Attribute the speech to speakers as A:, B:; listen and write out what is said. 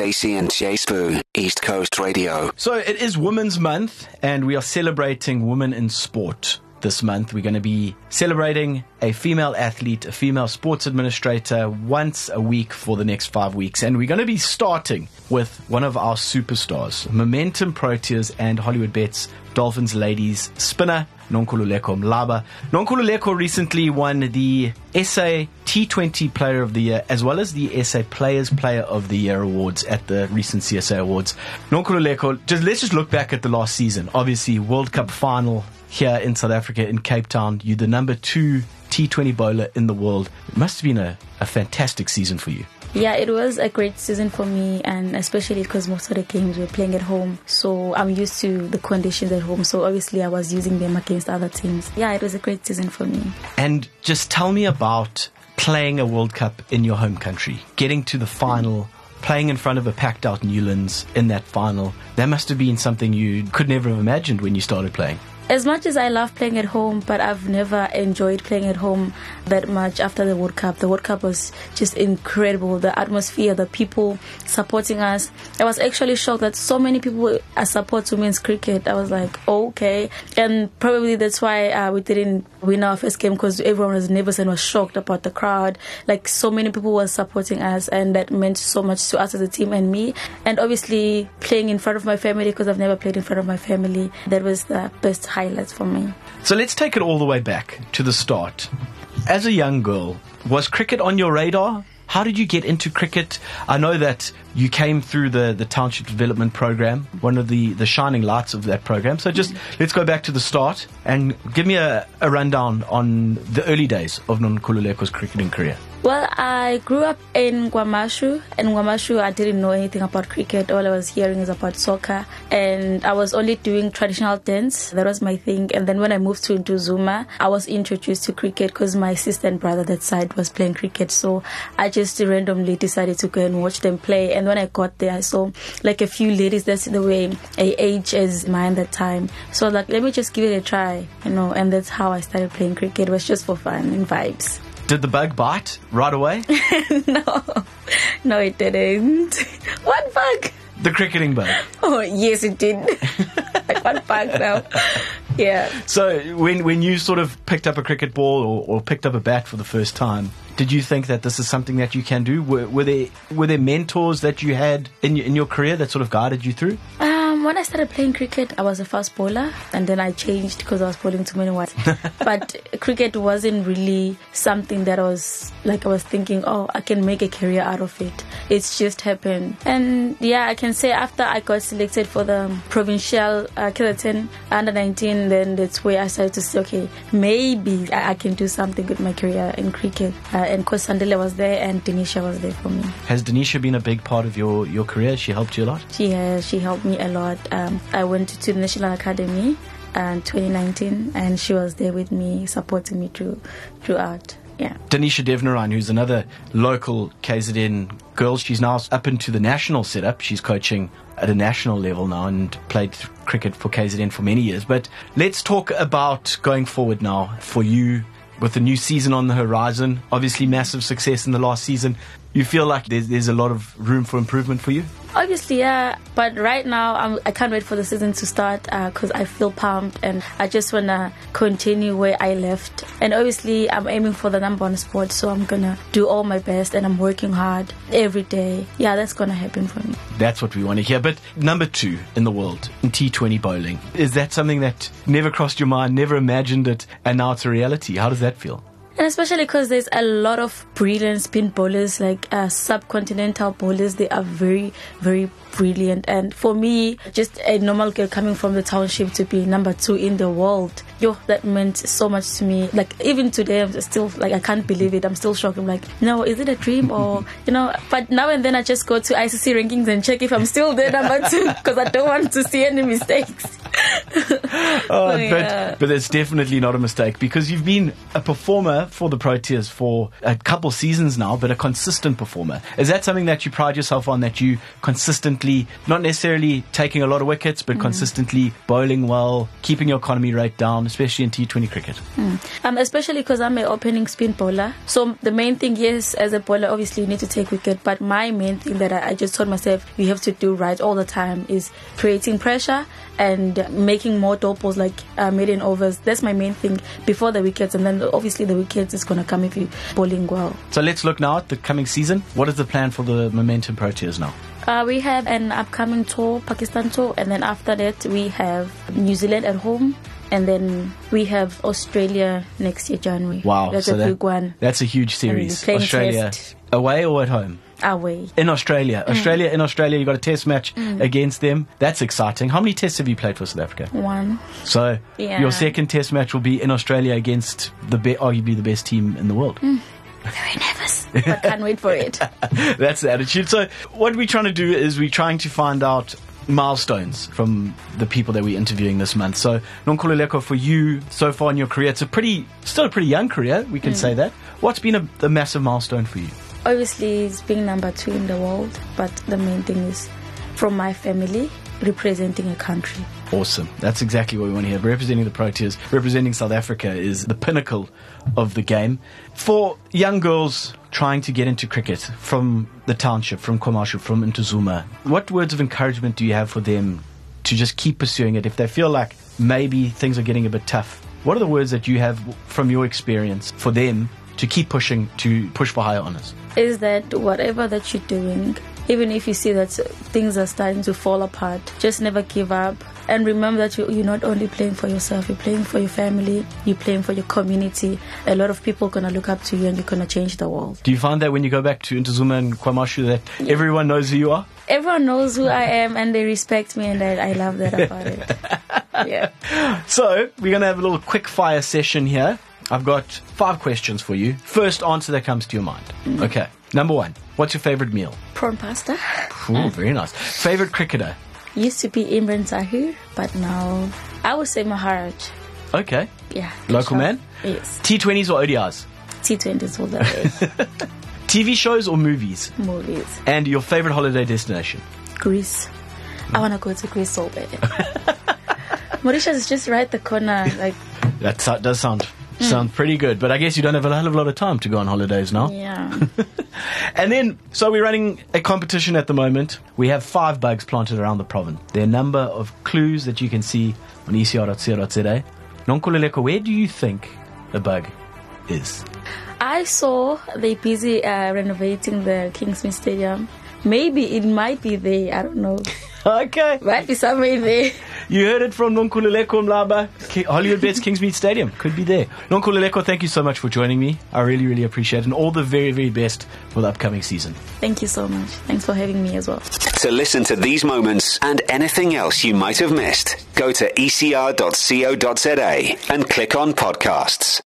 A: Stacey and J Sbu, East Coast Radio.
B: So it is Women's Month, and we are celebrating women in sport. This month, we're going to be celebrating a female athlete, a female sports administrator once a week for the next five weeks. And we're going to be starting with one of our superstars, Momentum Proteas and Hollywoodbets Dolphins ladies spinner, Nonkululeko Mlaba. Nonkululeko recently won the SA T20 Player of the Year as well as the SA Players Player of the Year awards at the recent CSA Awards. Nonkululeko, just let's just look back at the last season. Obviously, World Cup final here in South Africa in Cape Town. You're the number two T20 bowler in the world. It must have been a, a fantastic season for you.
C: Yeah, it was a great season for me, and especially because most of the games were playing at home. So I'm used to the conditions at home. So obviously, I was using them against other teams. Yeah, it was a great season for me.
B: And just tell me about playing a World Cup in your home country, getting to the final. Playing in front of a packed out Newlands in that final, that must have been something you could never have imagined when you started playing
C: as much as I love playing at home, but I've never enjoyed playing at home that much after the World Cup. The World Cup was just incredible. The atmosphere, the people supporting us. I was actually shocked that so many people are support women's cricket. I was like, okay. And probably that's why uh, we didn't win our first game because everyone was nervous and was shocked about the crowd. Like so many people were supporting us, and that meant so much to us as a team and me. And obviously, playing in front of my family because I've never played in front of my family, that was the best highlights for me.
B: So let's take it all the way back to the start. As a young girl, was cricket on your radar? How did you get into cricket? I know that you came through the, the township development program, one of the, the shining lights of that program. So just let's go back to the start and give me a, a rundown on the early days of Nonkululeko's cricketing career.
C: Well, I grew up in KwaMashu. In KwaMashu, I didn't know anything about cricket. All I was hearing is about soccer. And I was only doing traditional dance. That was my thing. And then when I moved to Ntuzuma, I was introduced to cricket because my sister and brother that side was playing cricket. So I just randomly decided to go and watch them play. And when I got there, I saw like a few ladies that's the way I age as mine that time. So like, let me just give it a try, you know. And that's how I started playing cricket. It was just for fun and vibes.
B: Did the bug bite right away?
C: no, no, it didn't. What bug?
B: The cricketing bug.
C: Oh yes, it did. what bug now? Yeah.
B: So when when you sort of picked up a cricket ball or, or, picked up a bat for the first time, did you think that this is something that you can do? Were, were there were there mentors that you had in your, in your career that sort of guided you through?
C: Uh, Um, when I started playing cricket, I was a fast bowler, and then I changed because I was bowling too many wides. but cricket wasn't really something that I was like I was thinking, oh, I can make a career out of it. It's just happened, and yeah, I can say after I got selected for the provincial uh, Killerton under 19, then that's where I started to say, okay, maybe I, I can do something with my career in cricket. Uh, and Coach Sandile was there, and Dinesha was there for me.
B: Has Dinesha been a big part of your your career? She helped you a lot.
C: She has. She helped me a lot. Um, I went to the National Academy in 2019, and she was there with me, supporting me through throughout. Yeah.
B: Dinesha Devnarain, who's another local KZN girl, she's now up into the national setup. She's coaching at a national level now and played cricket for KZN for many years. But let's talk about going forward now for you with the new season on the horizon. Obviously, massive success in the last season. You feel like there's, there's a lot of room for improvement for you?
C: Obviously, yeah. But right now, I'm, I can not wait for the season to start because uh, I feel pumped and I just want to continue where I left. And obviously, I'm aiming for the number one spot, so I'm going to do all my best and I'm working hard every day. Yeah, that's going to happen for me.
B: That's what we want to hear. But number two in the world in T20 bowling, is that something that never crossed your mind, never imagined it, and now it's a reality? How does that feel?
C: And especially because there's a lot of brilliant spin bowlers, like uh, subcontinental bowlers. They are very, very brilliant. And for me, just a normal girl coming from the township to be number two in the world, yo, that meant so much to me. Like even today, I'm still like I can't believe it. I'm still shocked. I'm like, no, is it a dream or you know? But now and then I just go to ICC rankings and check if I'm still there number two because I don't want to see any mistakes.
B: oh, yeah. but but it's definitely not a mistake because you've been a performer performer for the Proteas for a couple seasons now, but a consistent performer. Is that something that you pride yourself on? That you consistently, not necessarily taking a lot of wickets, but mm. consistently bowling well, keeping your economy rate down, especially in T20 cricket.
C: Mm. Um, especially because I'm an opening spin bowler. So the main thing, yes, as a bowler, obviously you need to take wicket. But my main thing that I, I just told myself you have to do right all the time is creating pressure and making more balls like uh, overs. That's my main thing before the wickets, and then obviously the wickets is going to come if you bowling well.
B: So let's look now at the coming season. What is the plan for the Momentum Proteas now?
C: Uh, we have an upcoming tour, Pakistan tour, and then after that we have New Zealand at home, and then we have Australia next year January.
B: Wow,
C: that's
B: so
C: a
B: that,
C: big one.
B: That's a huge series. Australia
C: test.
B: away or at home?
C: Away.
B: In Australia. Mm. Australia, in Australia, you got a test match mm. against them. That's exciting. How many tests have you played for South Africa?
C: One.
B: So,
C: yeah.
B: your second test match will be in Australia against the be- arguably the best team in the world.
C: Mm. Very nervous, but can't wait for it.
B: That's the attitude. So, what we're trying to do is we're trying to find out milestones from the people that we're interviewing this month. So, Nonkululeko, for you so far in your career, it's a pretty, still a pretty young career, we can mm. say that. What's been a, a massive milestone for you?
C: Obviously, it's being number two in the world, but the main thing is from my family representing a country.
B: Awesome. That's exactly what we want to hear. Representing the Proteas, representing South Africa is the pinnacle of the game. For young girls trying to get into cricket from the township, from KwaMashu, from Ntuzuma, what words of encouragement do you have for them to just keep pursuing it if they feel like maybe things are getting a bit tough? What are the words that you have from your experience for them to keep pushing to push for higher honors?
C: Is that whatever that you're doing, even if you see that things are starting to fall apart, just never give up. And remember that you're not only playing for yourself, you're playing for your family, you're playing for your community. A lot of people are going to look up to you and you're going to change the world.
B: Do you find that when you go back to Ntuzuma and KwaMashu that yeah. everyone knows who you are?
C: Everyone knows who I am and they respect me and I, I love that about it. yeah.
B: So, we're going to have a little quick fire session here. I've got five questions for you. First answer that comes to your mind. Mm. Okay. Number one, what's your favorite meal?
C: Prawn pasta.
B: Ooh, very nice. Favorite cricketer?
C: Used to be Imran Tahir, but now I would say Maharaj.
B: Okay.
C: Yeah.
B: Local man?
C: Yes.
B: T20s or ODIs?
C: T20s all the
B: way. TV shows or movies?
C: Movies.
B: And your favorite holiday destination?
C: Greece. Mm. I want to go to Greece so bad. Mauritius is just right the corner. Like
B: that does sound Mm. Sound pretty good, but I guess you don't have a hell of a lot of time to go on holidays now.
C: Yeah.
B: and then, so we're running a competition at the moment. We have five bugs planted around the province. There are a number of clues that you can see on ecr.co.za. Nonkululeko, where do you think the bug is?
C: I saw they busy uh, renovating the Kingsmead Stadium. Maybe it might be there. I don't know.
B: okay.
C: Might be somewhere there.
B: You heard it from Nonkululeko Mlaba, Hollywoodbets Kingsmead Stadium. Could be there. Nonkululeko, thank you so much for joining me. I really, really appreciate it. And all the very, very best for the upcoming season.
C: Thank you so much. Thanks for having me as well.
A: To listen to these moments and anything else you might have missed, go to ecr.co.za and click on podcasts.